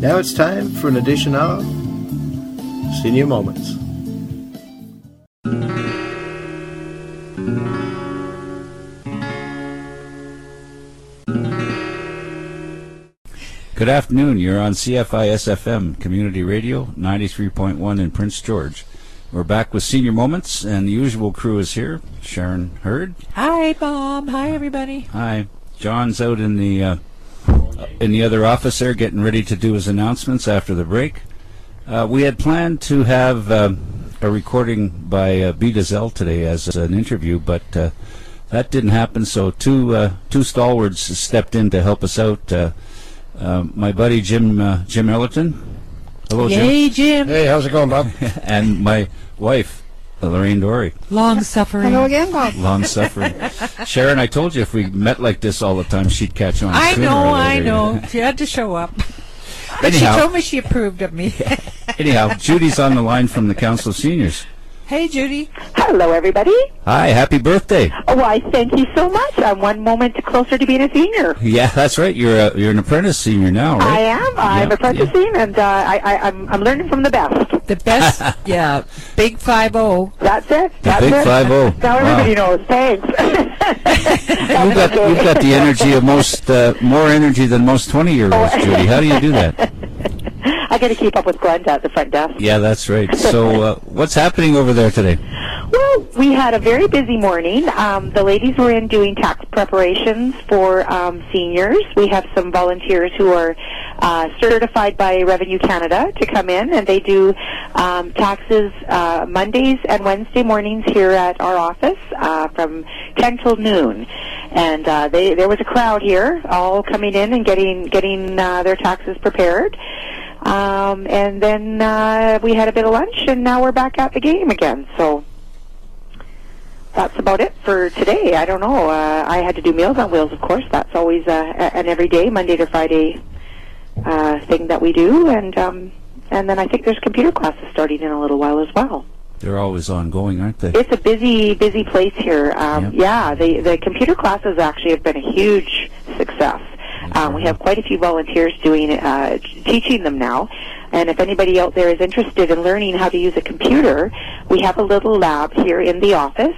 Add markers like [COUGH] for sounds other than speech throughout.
Now it's time for an edition of Senior Moments. Good afternoon. You're on CFIS FM Community Radio 93.1 in Prince George. We're back with Senior Moments, and the usual crew is here. Sharon Hurd. Hi, Bob. Hi, everybody. Hi. John's out in the uh, in the other office there, getting ready to do his announcements after the break. Uh, we had planned to have uh, a recording by uh, B. Zell today as an interview, but uh, that didn't happen. So two uh, two stalwarts stepped in to help us out. Uh, uh, my buddy Jim uh, Jim Ellerton. Hello, Jim. Yay, Jim. Hey, how's it going, Bob? [LAUGHS] And my wife, Uh, Lorraine D'Auray. Long suffering. Hello again, Bob. long suffering. [LAUGHS] Sharon, I told you if we met like this all the time, she'd catch on. I know, I know. She had to show up. [LAUGHS] But Anyhow. she told me she approved of me. [LAUGHS] Anyhow, Judy's on the line from the Council of Seniors. Hey, Judy. Hello, everybody. Hi, happy birthday. Oh, why, thank you so much. I'm one moment closer to being a senior. Yeah, that's right. You're a, you're an apprentice senior now, right? I right? am. I'm Yeah, apprenticing, and uh, I, I, I'm, I'm learning from the best. The best, [LAUGHS] yeah, big five oh. That's it. That's big it. 5-0. Now Wow. everybody knows. Thanks. [LAUGHS] You've [LAUGHS] got you've got the energy of most uh, more energy than most twenty year olds, Judy. How do you do that? I got to keep up with Glenda at the front desk. Yeah, that's right. [LAUGHS] So, uh, what's happening over there today? Well, we had a very busy morning. Um, the ladies were in doing tax preparations for um, seniors. We have some volunteers who are uh, certified by Revenue Canada to come in, and they do um, taxes uh, Mondays and Wednesday mornings here at our office uh, from 10 till noon. And uh, they, there was a crowd here, all coming in and getting getting uh, their taxes prepared. Um, and then uh, we had a bit of lunch, and now we're back at the game again. So that's about it for today. I don't know. Uh, I had to do Meals on Wheels, of course. That's always uh, an everyday, Monday to Friday uh, thing that we do, and um, and then I think there's computer classes starting in a little while as well. They're always ongoing, aren't they? It's a busy, busy place here. Um, Yeah, the the computer classes actually have been a huge success. Um, we have quite a few volunteers doing uh, teaching them now. And if anybody out there is interested in learning how to use a computer, we have a little lab here in the office,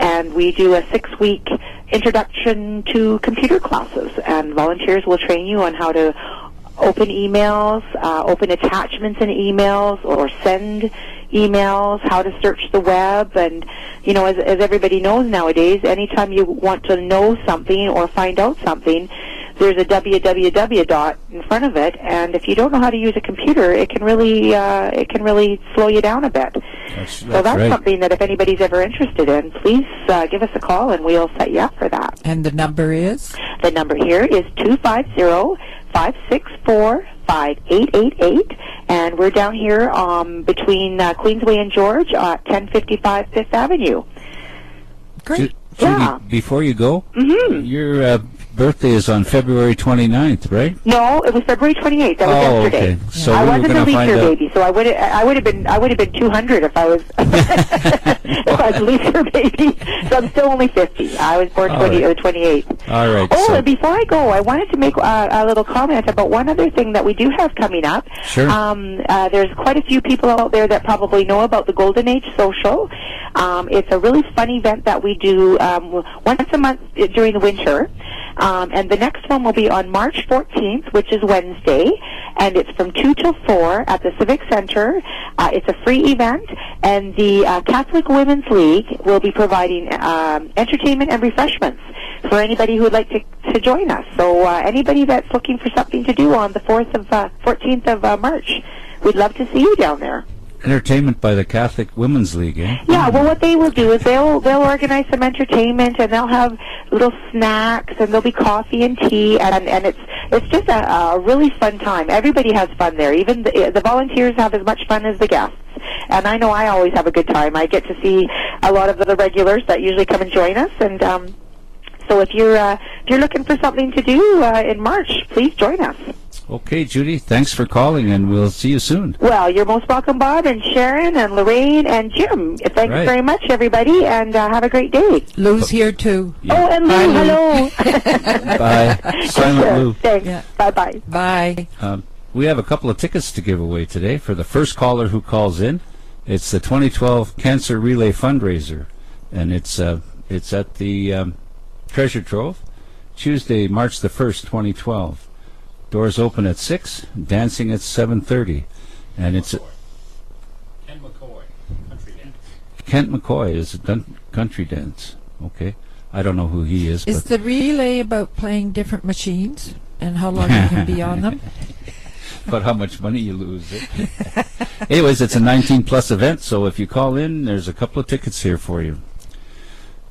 and we do a six-week introduction to computer classes. And volunteers will train you on how to open emails, uh, open attachments in emails, or send emails, how to search the web, and you know, as, as everybody knows nowadays, anytime you want to know something or find out something, there's a www dot in front of it, and if you don't know how to use a computer, it can really uh, it can really slow you down a bit. That's, so that's that's right. something that if anybody's ever interested in, please uh, give us a call and we'll set you up for that. And the number is? The number here is 250-564-5888, and we're down here um, between uh, Queensway and George at ten fifty five Fifth Avenue. Great. Ju- Judy, Yeah. before you go, Mm-hmm. your uh, birthday is on February 29th, right? No, it was February 28th. That was oh, yesterday. okay. So I we wasn't a leap year baby, so I would I would have been I would have been 200 if I was if I leap year baby. So I'm still only 50. I was born All 20 right. uh, 28. All right. Oh, so, and before I go, I wanted to make uh, a little comment about one other thing that we do have coming up. Sure. Um, uh, there's quite a few people out there that probably know about the Golden Age Social. Um, it's a really fun event that we do um, once a month during the winter. Um, and the next one will be on March 14th, which is Wednesday, and it's from 2 till 4 at the Civic Center. Uh, it's a free event, and the uh, Catholic Women's League will be providing um, entertainment and refreshments for anybody who would like to, to join us. So uh, anybody that's looking for something to do on the 4th of uh, 14th of uh, March, we'd love to see you down there. entertainment by the Catholic Women's League, eh? Yeah, well, what they will do is they'll they'll organize some entertainment and they'll have little snacks and there'll be coffee and tea and and it's it's just a, a really fun time. Everybody has fun there. Even the, the volunteers have as much fun as the guests. And I know I always have a good time. I get to see a lot of the regulars that usually come and join us and. um so if you're uh, if you're looking for something to do uh, in March, please join us. Okay, Judy, thanks for calling, and we'll see you soon. Well, you're most welcome, Bob and Sharon and Lorraine and Jim. Thanks Right. very much, everybody, and uh, have a great day. Lou's here too. Yeah. Oh, and Lou, Lou. hello. [LAUGHS] [LAUGHS] Bye. Silent Sure. Lou. Thanks. Yeah. Bye bye. Bye. Um, we have a couple of tickets to give away today for the first caller who calls in. It's the 2012 Cancer Relay Fundraiser, and it's uh, it's at the um, Treasure Trove, Tuesday, March the 1st, 2012. Doors open at six, dancing at 7:30, and it's Ken McCoy, country dance. Kent McCoy is a dun- country dance. Okay, I don't know who he is, Is but the relay about playing different machines and how long you can be on them? [LAUGHS] but how much money you lose. [LAUGHS] Anyways, it's a 19 plus event, so if you call in, there's a couple of tickets here for you.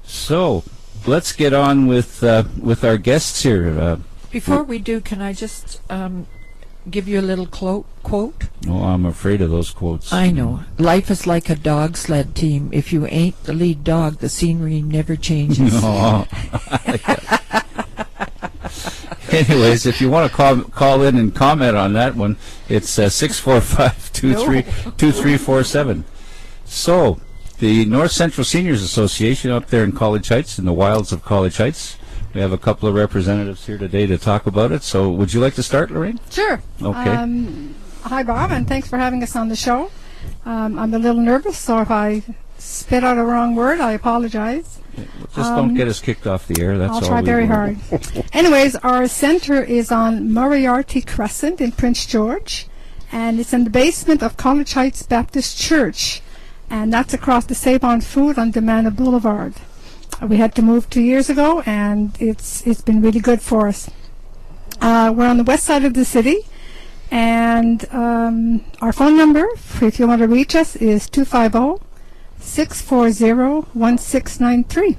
So let's get on with uh, with our guests here. Uh, Before we do, can I just um, give you a little clo- quote? oh, I'm afraid of those quotes. I know. Life is like a dog sled team. If you ain't the lead dog, the scenery never changes. [LAUGHS] Oh. [LAUGHS] [LAUGHS] Anyways, if you want to call call in and comment on that one, it's uh, six four five [LAUGHS] two three two three four seven. So, the North Central Seniors Association up there in College Heights, in the wilds of College Heights. We have a couple of representatives here today to talk about it. So, would you like to start, Lorraine? Sure. Okay. Um, hi, Bob, and thanks for having us on the show. Um, I'm a little nervous, so if I spit out a wrong word, I apologize. Just don't get us kicked off the air. That's I'll all. try very hard. [LAUGHS] Anyways, our center is on Moriarty Crescent in Prince George, and it's in the basement of College Heights Baptist Church, and that's across the Save on Food on Domano Boulevard. We had to move two years ago, and it's it's been really good for us. Uh, we're on the west side of the city, and um, our phone number, if you want to reach us, is 250 640 1693.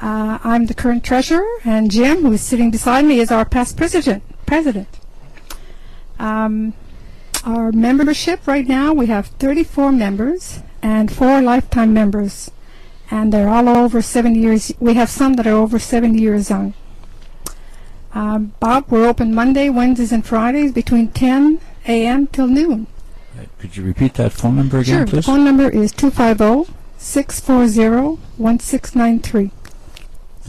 Uh, I'm the current treasurer, and Jim, who is sitting beside me, is our past president. President. Um, our membership right now, we have 34 members and four lifetime members, and they're all over 70 years. We have some that are over 70 years young. Um, Bob, we're open Monday, Wednesdays, and Fridays between 10 a.m. till noon. Could you repeat that phone number again, please? Sure. The phone number is 250 640 1693.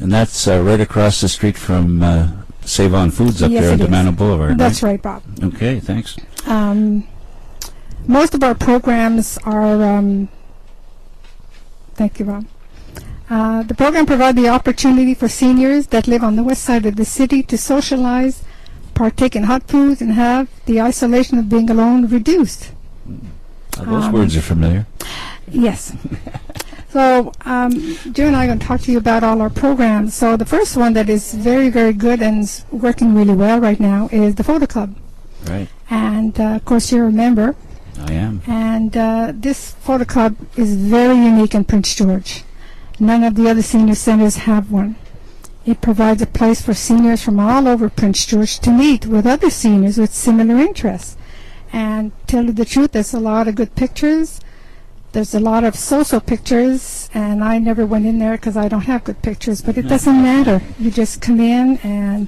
And that's uh, right across the street from uh, Save On Foods up Yes, there on. Domano Boulevard. That's right? right, Bob. Okay, thanks. Um, most of our programs are. Um, thank you, Bob. Uh, the program provides the opportunity for seniors that live on the west side of the city to socialize, partake in hot foods, and have the isolation of being alone reduced. Those Um, words are familiar. Yes. so, um, Joe and I are going to talk to you about all our programs. So, the first one that is very, very good and is working really well right now is the Photo Club. Right, And, uh, of course, you're a member. I am. And uh, this photo club is very unique in Prince George. None of the other senior centers have one. It provides a place for seniors from all over Prince George to meet with other seniors with similar interests. And tell you the truth, there's a lot of good pictures. There's a lot of social pictures, and I never went in there because I don't have good pictures, but it mm. doesn't matter. You just come in and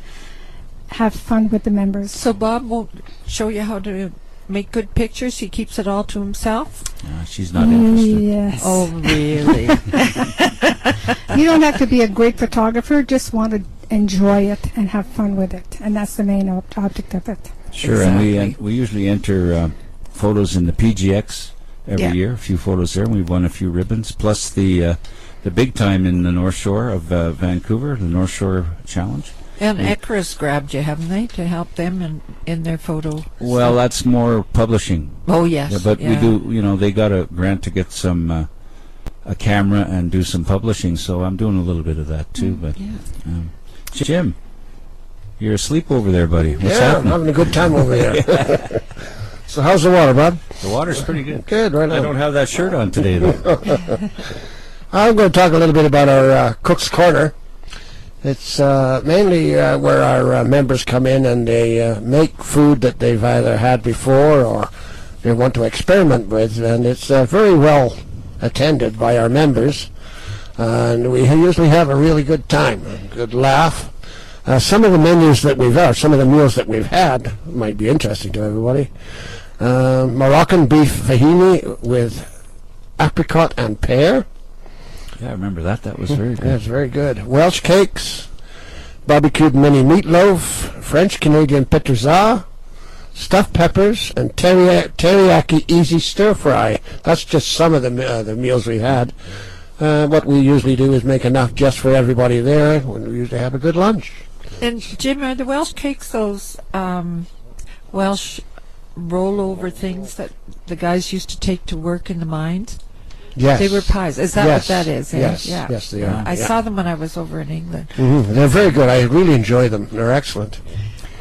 have fun with the members. So Bob won't show you how to make good pictures. He keeps it all to himself. Uh, she's not interested. Yes. Oh, really? [LAUGHS] you don't have to be a great photographer, just want to enjoy it and have fun with it. And that's the main ob- object of it. Sure, and we uh, we usually enter uh, photos in the PGX every Yeah. year. A few photos there. and We've won a few ribbons, plus the uh, the big time in the North Shore of uh, Vancouver, the North Shore Challenge. And Yeah. ECRA's grabbed you, haven't they, to help them in, in their photo? Well, that's more publishing. Oh, yes. Yeah, but we do, you know, they got a grant to get some uh, a camera and do some publishing, so I'm doing a little bit of that too. But Yeah. um, Jim, you're asleep over there, buddy. What's yeah, I'm having a good time over here. [LAUGHS] so how's the water, bud? The water's pretty good. Good, right I don't have that shirt on today, though. I'm going to talk a little bit about our uh, Cook's Corner. It's uh, mainly uh, where our uh, members come in and they uh, make food that they've either had before or they want to experiment with, and it's uh, very well attended by our members. And we usually have a really good time, a good laugh. Uh, some of the menus that we've had, some of the meals that we've had, might be interesting to everybody. Moroccan beef fajini with apricot and pear. Yeah, I remember that. That was very [LAUGHS] good. it's very good. Welsh cakes, barbecued mini meatloaf, French Canadian pizza, stuffed peppers, and teriyaki, teriyaki easy stir fry. That's just some of the uh, the meals we've had. Uh, what we usually do is make enough just for everybody there. When we usually have a good lunch. And Jim, are the Welsh cakes those um, Welsh rollover things that the guys used to take to work in the mines? Yes, They were pies. Is that Yes. what that is? eh? Yes, Yeah. yes, they are. I Yeah. saw them when I was over in England. hmm They're very good. I really enjoy them. They're excellent.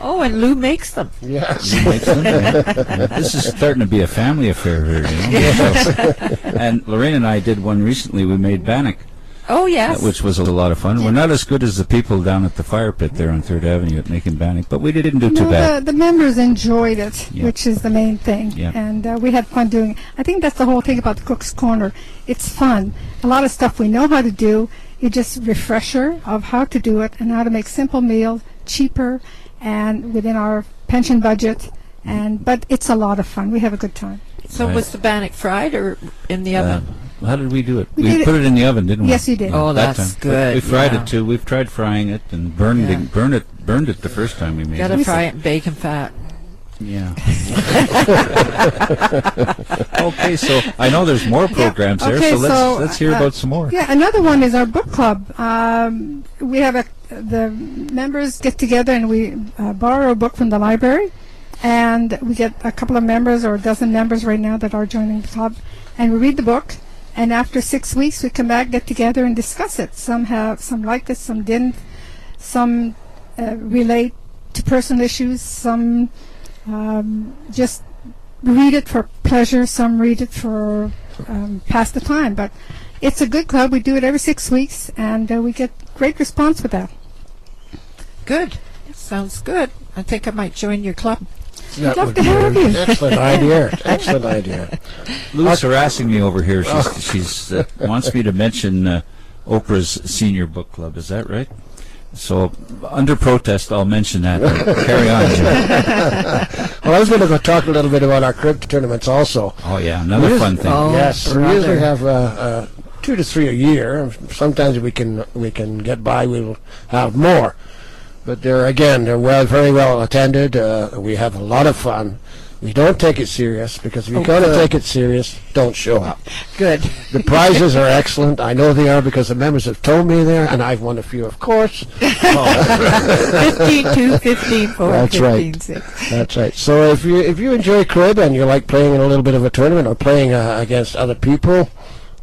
Oh, and Lou makes them. Yes. Makes them, yeah. [LAUGHS] this is starting to be a family affair here, you know. So- [LAUGHS] and Lorraine and I did one recently. We made bannock, Oh uh, yes. which was a lot of fun. We're not as good as the people down at the fire pit there on Third Avenue at making bannock, but we didn't do too bad. the, the members enjoyed it, Yeah. which is the main thing. Yeah. And uh, we had fun doing it. I think that's the whole thing about the Cook's Corner. It's fun. A lot of stuff we know how to do. It's just refresher of how to do it and how to make simple meals cheaper and within our pension budget. And But it's a lot of fun. We have a good time. So Right. was the bannock fried or in the Uh, oven? how did we do it? We We, did it- put it in the oven, didn't we? Yes, you did. Oh, that that's time. But good, We fried yeah. it too. We've tried frying it and burned Yeah. it, burned it, burned it the first time we made it. Got it. to fry it in bacon fat. Yeah. [LAUGHS] [LAUGHS] okay, so I know there's more programs there, okay, so let's so, let's hear uh, about some more. Yeah, another one is our book club. Um, we have a the members get together and we uh, borrow a book from the library, and we get a couple of members or a dozen members right now that are joining the club, and we read the book. And after six weeks, we come back, get together, and discuss it. Some have, some liked it, some didn't. Some uh, relate to personal issues. Some um, just read it for pleasure. Some read it for um, pass the time. But it's a good club. We do it every six weeks, and uh, we get great response with that. Good. Sounds good. I think I might join your club. That love would to be have an you. excellent idea. Excellent idea. Lou's harassing me over here. Oh. She's, she's uh, wants me to mention uh, Oprah's senior book club. Is that right? So, under protest, I'll mention that. but Carry on, Jim. [LAUGHS] Well, I was going to go talk a little bit about our crib tournaments also. Oh yeah, another Yes. fun thing. Oh, yes, we brother. usually have uh, uh, two to three a year. Sometimes we can we can get by. We'll have more, but they're again they're well very well attended. Uh, we have a lot of fun. We don't take it serious because if you're Oh, going to take it serious, don't show up. Good. The prizes are excellent. I know they are because the members have told me there, and I've won a few, of course. [LAUGHS] 15 2, 15 4, That's 15 right. 6. That's right. So if you if you enjoy crib and you like playing in a little bit of a tournament or playing uh, against other people,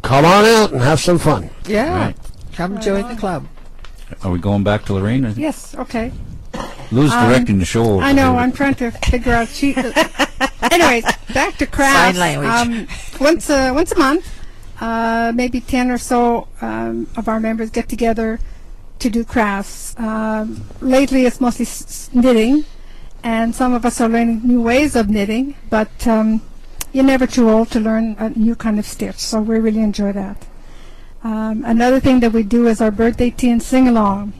come on out and have some fun. Yeah. Right. Come join the club. Are we going back to Lorraine? I think Yes. Okay. Lou's Um, directing the show. I know. I'm trying to figure out. She. Anyways, back to [LAUGHS] crafts. Sign language. Um, once a once a month, uh, maybe ten or so um, of our members get together to do crafts. Um, lately, it's mostly s- s- knitting, and some of us are learning new ways of knitting. But um, you're never too old to learn a new kind of stitch, so we really enjoy that. Um, another thing that we do is our birthday tea and sing along.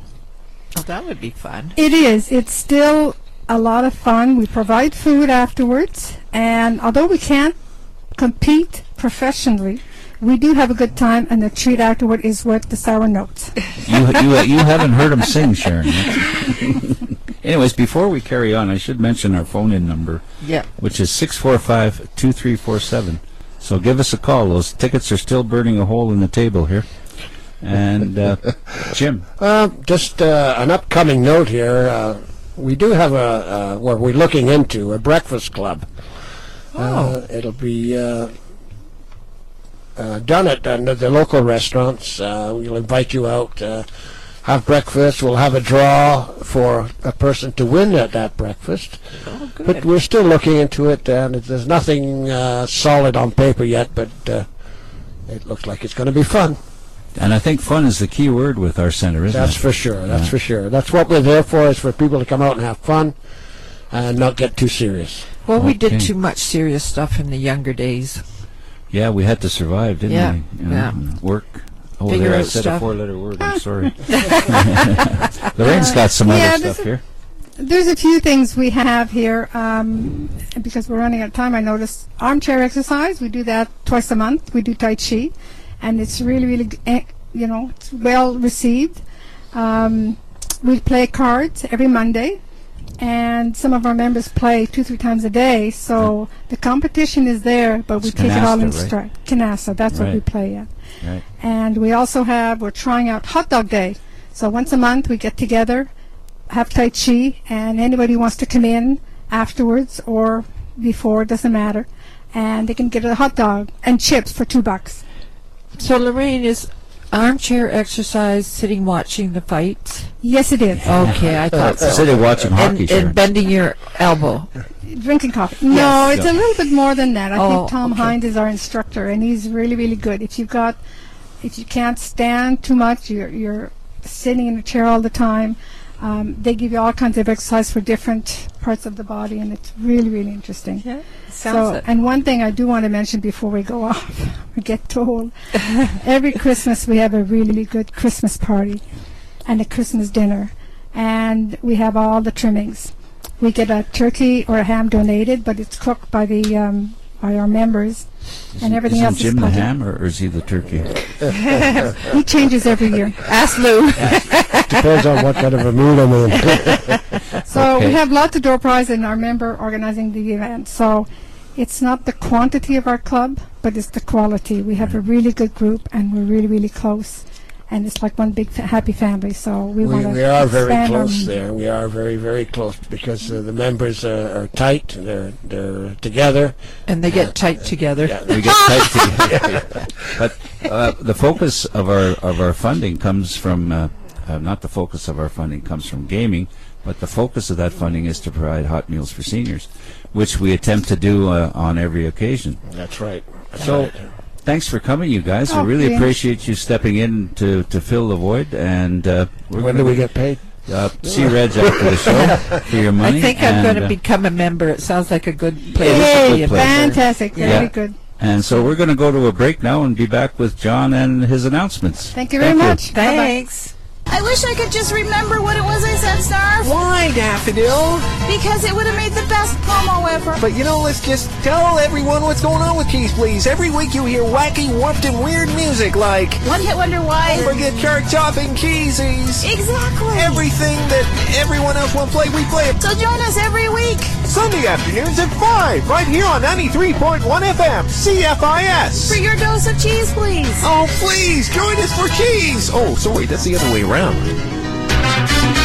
Oh, that would be fun. It is. It's still a lot of fun. We provide food afterwards, and although we can't compete professionally, we do have a good time, and the treat afterward is worth the sour notes. you, you, you [LAUGHS] haven't heard them sing, Sharon. [LAUGHS] Anyways, before we carry on, I should mention our phone-in number, Yeah. which is 645-2347. So give us a call. Those tickets are still burning a hole in the table here. And uh, [LAUGHS] Jim, Uh, just uh, an upcoming note here. Uh, we do have a, uh, what we're looking into, a breakfast club. Uh, it'll be uh, uh, done at uh, the local restaurants. Uh, we'll invite you out, uh, have breakfast. We'll have a draw for a person to win at that breakfast. Oh, But we're still looking into it, and it- there's nothing uh, solid on paper yet, but uh, it looks like it's going to be fun. and I think fun is the key word with our center, isn't That's it? for sure. That's Yeah. for sure. That's what we're there for. Is for people to come out and have fun, and not get too serious. Well, we did too much serious stuff in the younger days. Yeah, we had to survive, didn't Yeah, we? You know, yeah. Work. Oh, Figure there I out said stuff. a four-letter word. I'm sorry. [LAUGHS] Lorraine's got some Yeah, other this stuff here. There's a few things we have here um, because we're running out of time. I noticed armchair exercise. We do that twice a month. We do Tai Chi, and it's really, really, eh, you know, it's well received. Um, we play cards every Monday, and some of our members play two, three times a day. So the competition is there, but we It's take it all in canasta, right? stride. Canasta, that's what we play at. Right. And we also have, we're trying out Hot Dog Day. So once a month we get together, have Tai Chi, and anybody who wants to come in afterwards or before, doesn't matter. And they can get a hot dog and chips for two bucks. So Lorraine is armchair exercise, sitting watching the fights. Yes, it is. Okay, I thought so. Sitting watching hockey, and, Sharon. and bending your elbow. Drinking coffee. No, Yes. it's a little bit more than that. I Oh, think Tom okay. Hind is our instructor, and he's really, really good. If you've got, if you can't stand too much, you're you're sitting in a chair all the time. Um, they give you all kinds of exercise for different parts of the body, and it's really, really interesting. Yeah, So, sounds it. and one thing I do want to mention before we go [LAUGHS] off, we get told, [LAUGHS] every Christmas we have a really good Christmas party and a Christmas dinner, and we have all the trimmings. We get a turkey or a ham donated, but it's cooked by the um, by our members, and everything Isn't else Jim is the cooked. ham, or, or is he the turkey? [LAUGHS] He changes every year. Ask Lou. [LAUGHS] Depends on what kind of a mood I'm in. [LAUGHS] So Okay. we have lots of door prizes and our member organizing the event. So it's not the quantity of our club, but it's the quality. We have a really good group and we're really, really close. And it's like one big fa- happy family. So we, We, want to we are very expand our- close there. We are very, very close because uh, the members uh, are tight. They're they're together. and they get tight together. Yeah. we get tight together. [LAUGHS] but uh, the focus of our of our funding comes from uh, uh, not the focus of our funding comes from gaming, but the focus of that funding is to provide hot meals for seniors, which we attempt to do uh, on every occasion. That's right. That's So- right. Thanks for coming, you guys. Oh, we really yeah. appreciate you stepping in to, to fill the void. And uh, when do we get paid? uh, see Reg after the show [LAUGHS] for your money. I think I'm going to uh, become a member. It sounds like a good place It is a to good be place. member. Fantastic. Yeah. Very good. And so we're going to go to a break now and be back with John and his announcements. Thank you very much. Bye-bye. Thanks. I wish I could just remember what it was I said, Snarf. Why, Daffodil? Because it would have made the best promo ever. But you know, let's just tell everyone what's going on with Cheese Please. Every week you hear wacky, warped, and weird music like One hit wonder why. Forget Chart Topping Keesies. Exactly. Everything that everyone else won't play, we play it so join us every week. Sunday afternoons at 5, right here on 93.1 FM, CFIS. For your dose of cheese, please. Oh, please, join us for cheese. Oh, sorry, that's the other way around. around.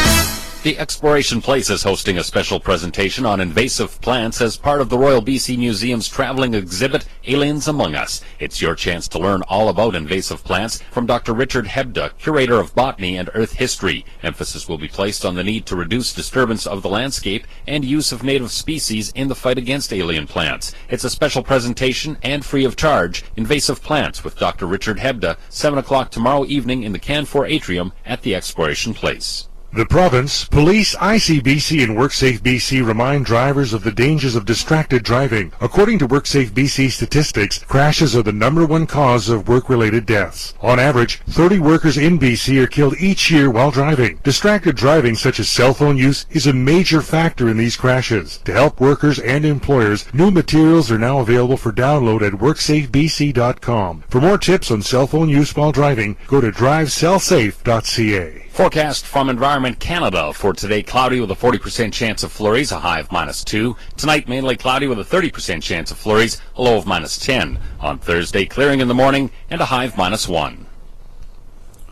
The Exploration Place is hosting a special presentation on invasive plants as part of the Royal BC Museum's traveling exhibit, Aliens Among Us. It's your chance to learn all about invasive plants from Dr. Richard Hebda, curator of botany and earth history. Emphasis will be placed on the need to reduce disturbance of the landscape and use of native species in the fight against alien plants. It's a special presentation and free of charge, Invasive Plants with Dr. Richard Hebda, 7 o'clock tomorrow evening in the Canfor Atrium at the Exploration Place. The province, police, ICBC, and WorkSafe BC remind drivers of the dangers of distracted driving. According to WorkSafe BC statistics, crashes are the number one cause of work-related deaths. On average, 30 workers in BC are killed each year while driving. Distracted driving, such as cell phone use, is a major factor in these crashes. To help workers and employers, new materials are now available for download at WorksafeBC.com. For more tips on cell phone use while driving, go to drivecellsafe.ca. Forecast from Environment Canada for today cloudy with a 40% chance of flurries, a high of minus 2. Tonight mainly cloudy with a 30% chance of flurries, a low of minus 10. On Thursday clearing in the morning and a high of minus 1.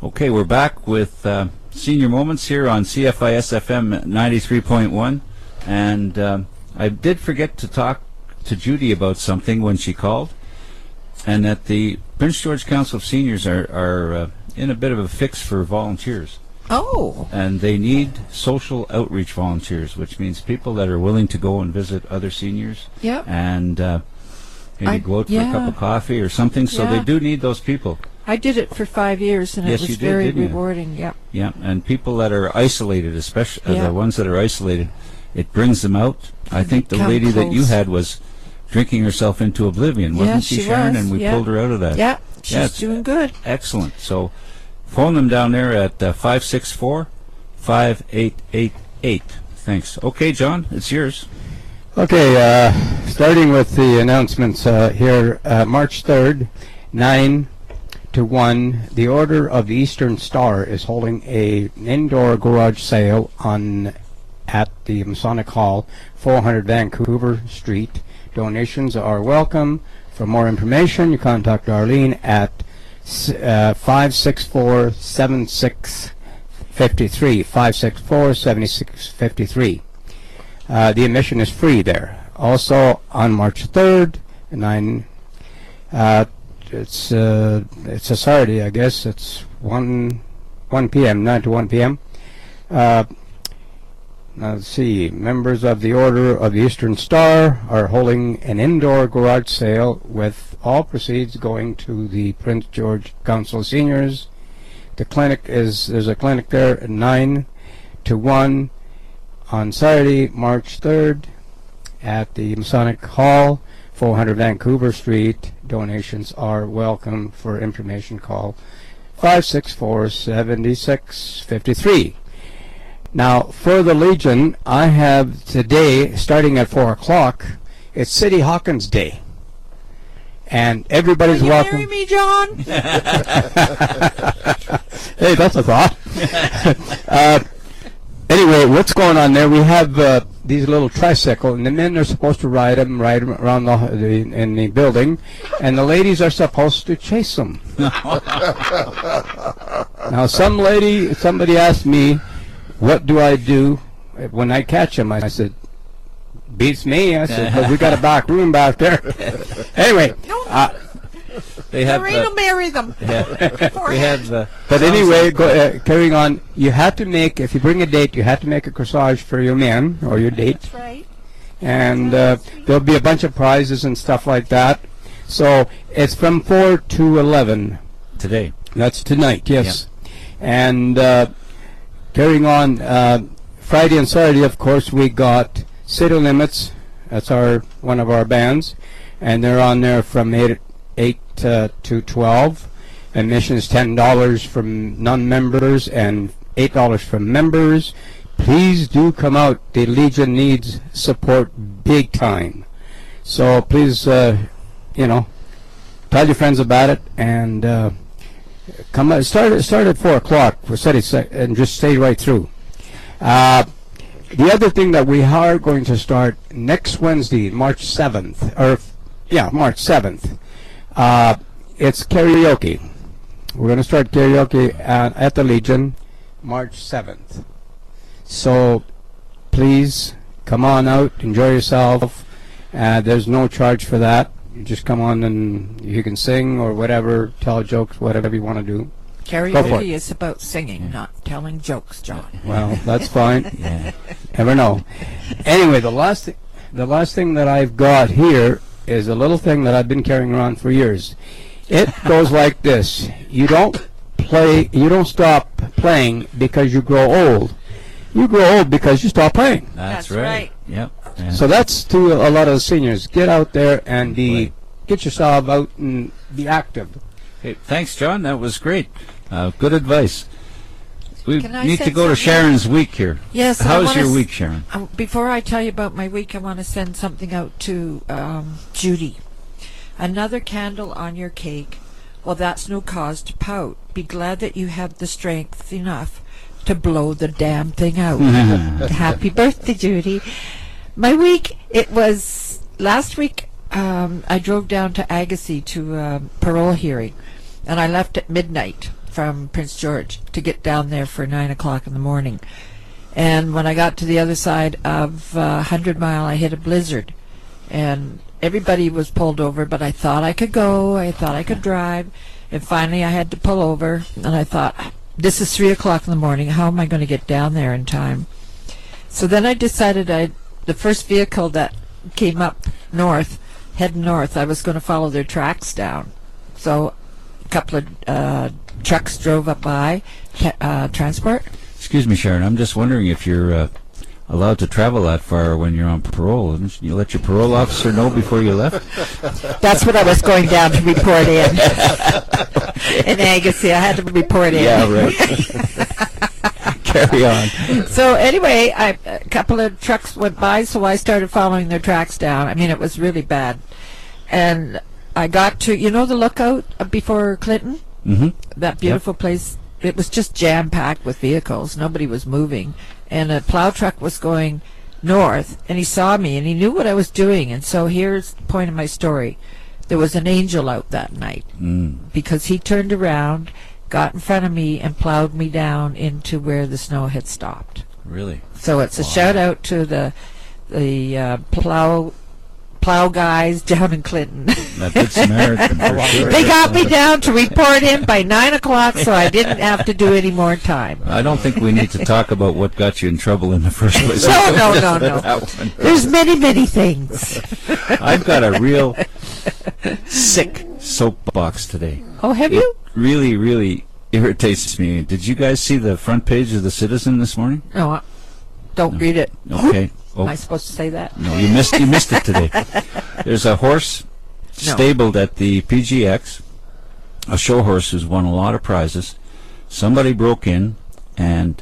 Okay, we're back with uh, Senior Moments here on CFIS FM 93.1. And um, I did forget to talk to Judy about something when she called, and that the Prince George Council of Seniors are, are uh, in a bit of a fix for volunteers. Oh, And they need social outreach volunteers, which means people that are willing to go and visit other seniors yep. and uh, maybe I- go out for a cup of coffee or something. So they do need those people. I did it for five years, and Yes, it was did, very rewarding. Yep. Yeah, and people that are isolated, especially uh, Yeah. the ones that are isolated, it brings them out. I think the Come lady that you had was drinking herself into oblivion, wasn't Yeah, she, Sharon? was, And we yeah. pulled her out of that. Yeah, she's Yeah, doing good. Excellent. So phone them down there at uh, 564 5888. Thanks. Okay, John, it's yours. Okay, uh, starting with the announcements uh, here, uh, March 3rd, 9 to 1, the Order of the Eastern Star is holding a, an indoor garage sale on at the Masonic Hall, 400 Vancouver Street. Donations are welcome. For more information, you contact Arlene at uh, 564-7653, 564-7653. Uh, the admission is free there. Also, on March 3rd, 9, uh, it's, uh, it's a Saturday, I guess. It's 1, 1 p.m., 9 to 1 p.m. Uh, Uh, let's see. Members of the Order of the Eastern Star are holding an indoor garage sale with all proceeds going to the Prince George Council Seniors. The clinic is there's a clinic there at nine to one on Saturday, March third, at the Masonic Hall, 400 Vancouver Street. Donations are welcome. For information, call 564-7653. Now, for the Legion, I have today, starting at 4 o'clock, it's Sadie Hawkins Day. And everybody's Will you welcome. marry me, John? [LAUGHS] hey, that's a thought. [LAUGHS] uh, anyway, what's going on there? We have uh, these little tricycle, and the men are supposed to ride them, ride 'em around the, the in the building, and the ladies are supposed to chase them. [LAUGHS] now, some lady, somebody asked me, "What do I do when I catch him? I said, "Beats me." I said, "But we got a back room back there." [LAUGHS] anyway, uh, They have. Lorraine uh, will marry them. [LAUGHS] yeah, we have. Uh, But anyway, like- go, uh, carrying on, you have to make, if you bring a date, you have to make a corsage for your man or your date. That's right. And uh, there'll be a bunch of prizes and stuff like that. So it's from 4 to 11. today. That's tonight, yes. And uh, carrying on, uh, Friday and Saturday, of course, we got City Limits. That's our one of our bands, and they're on there from eight eight uh, to twelve. Admission is ten dollars from non-members and eight dollars from members. Please do come out. The Legion needs support big time. So please, uh, you know, tell your friends about it and. Uh, come start start at four o'clock and just stay right through. Uh, the other thing that we are going to start next Wednesday, March seventh, or yeah, March seventh. Uh, it's karaoke. We're going to start karaoke at, at the Legion, March seventh. So please come on out, enjoy yourself. Uh, there's no charge for that. You just come on and you can sing or whatever, tell jokes, whatever you want to do. Go for Karaoke it. is about singing, not telling jokes, John. Well, that's fine. [LAUGHS] Yeah. Never know. Anyway, the last thi- the last thing that I've got here is a little thing that I've been carrying around for years. It [LAUGHS] goes like this: You don't play, you don't stop playing because you grow old. You grow old because you stop playing. That's, That's right. right. Yep. Yeah. So that's to a lot of the seniors. Get out there and be, get yourself out and be active. Hey, thanks, John. That was great. Uh, good advice. We need to send go to? Sharon's week here. Yes. I How's your s- week, Sharon? Uh, before I tell you about my week, I want to send something out to um, Judy. Another candle on your cake. Well, that's no cause to pout. Be glad that you have the strength enough to blow the damn thing out. [LAUGHS] Happy birthday, Judy. My week, it was last week. Um, I drove down to Agassiz to a parole hearing, and I left at midnight from Prince George to get down there for nine o'clock in the morning. And when I got to the other side of uh, Hundred Mile, I hit a blizzard, and everybody was pulled over. But I thought I could go. I thought I could drive, and finally I had to pull over. And I thought, this is three o'clock in the morning. How am I going to get down there in time? So then I decided I, the first vehicle that came up north, heading north, I was going to follow their tracks down. So a couple of uh, trucks drove up by, uh, transport. Excuse me, Sharon. I'm just wondering if you're uh, allowed to travel that far when you're on parole. Didn't you let your parole officer know before you left? [LAUGHS] That's what I was going down to report in. [LAUGHS] in Agassiz, I had to report in. Yeah, right. [LAUGHS] Carry on. so anyway, I, a couple of trucks went by, so I started following their tracks down. I mean, it was really bad, and I got to you know the lookout before Clinton, Mm-hmm. that beautiful place. It was just jam packed with vehicles. Nobody was moving, and a plow truck was going north, and he saw me, and he knew what I was doing. And so here's the point of my story: there was an angel out that night Mm. because he turned around, got in front of me, and plowed me down into where the snow had stopped. Really? So it's a shout out to the the uh, plow plow guys [LAUGHS] down in Clinton. That good Samaritan [LAUGHS] sure. they got me down to report in by nine o'clock, so I didn't have to do any more time. I don't think we need to talk about what got you in trouble in the first place. No, no, no, [LAUGHS] no. There's many, many things. I've got a real sick soapbox today. Oh, have It you? really, really irritates me. Did you guys see the front page of the Citizen this morning? No, uh, don't read it. Okay. Oh, Am I supposed to say that? no, you missed. You missed it today. [LAUGHS] There's a horse No. stabled at the PGX, a show horse who's won a lot of prizes. Somebody broke in and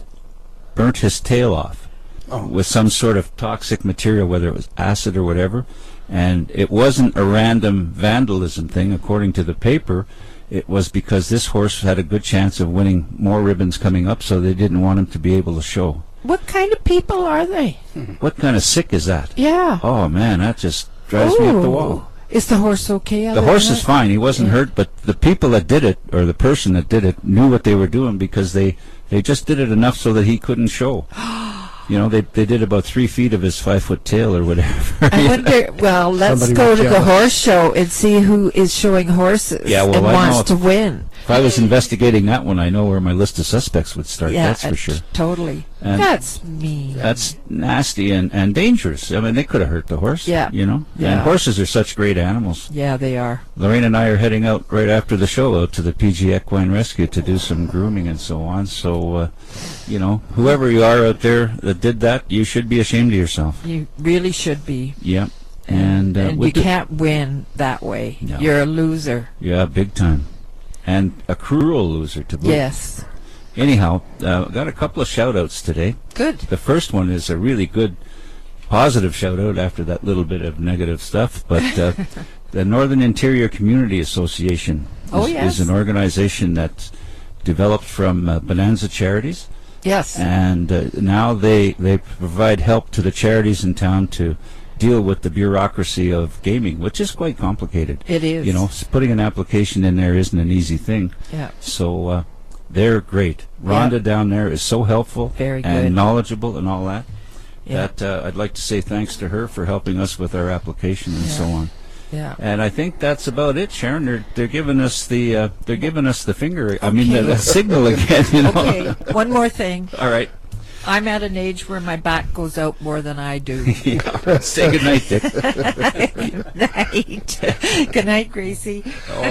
burnt his tail off with some sort of toxic material, whether it was acid or whatever. And it wasn't a random vandalism thing, according to the paper. It was because this horse had a good chance of winning more ribbons coming up, so they didn't want him to be able to show. What kind of people are they? What kind of sick is that? Yeah. Oh man, that just drives me up the wall. Is the horse okay? The horse is fine. He wasn't hurt, but the people that did it, or the person that did it, knew what they were doing because they they just did it enough so that he couldn't show. [GASPS] [GASPS] You know, they they did about three feet of his five foot tail or whatever. [LAUGHS] I wonder. Well, let's Somebody go to the horse show and see who is showing horses Yeah, well, and I wants to win. If I was investigating that one, I know where my list of suspects would start. Yeah, that's uh, for sure. Totally. And- That's mean. That's nasty and, and dangerous. I mean, they could have hurt the horse. Yeah. You know? And Yeah. horses are such great animals. Yeah, they are. Lorraine and I are heading out right after the show out to the PG Equine Rescue to do some grooming and so on. So, uh, you know, whoever you are out there that did that, you should be ashamed of yourself. You really should be. Yeah. And, uh, and you can't win that way. No. You're a loser. Yeah, big time. And a cruel loser to boot. Yes. Anyhow, uh, got a couple of shout outs today. Good. The first one is a really good positive shout out after that little bit of negative stuff. But uh, [LAUGHS] the Northern Interior Community Association Oh, is, yes. is an organization that's developed from uh, Bonanza Charities. Yes. And uh, now they, they provide help to the charities in town to deal with the bureaucracy of gaming, which is quite complicated. It is. You know, putting an application in there isn't an easy thing. Yeah. So uh, they're great. Yeah. Rhonda down there is so helpful Very and good. knowledgeable and all that. Yeah. That uh, I'd like to say thanks to her for helping us with our application and so on. Yeah. And I think that's about it, Sharon. They're they're giving us the uh, they're giving us the finger. I mean the, the signal again. You know. [LAUGHS] Okay. One more thing. [LAUGHS] All right. I'm at an age where my back goes out more than I do. [LAUGHS] Yeah. Say good night, Dick. [LAUGHS] good night. good night, Gracie. Oh, I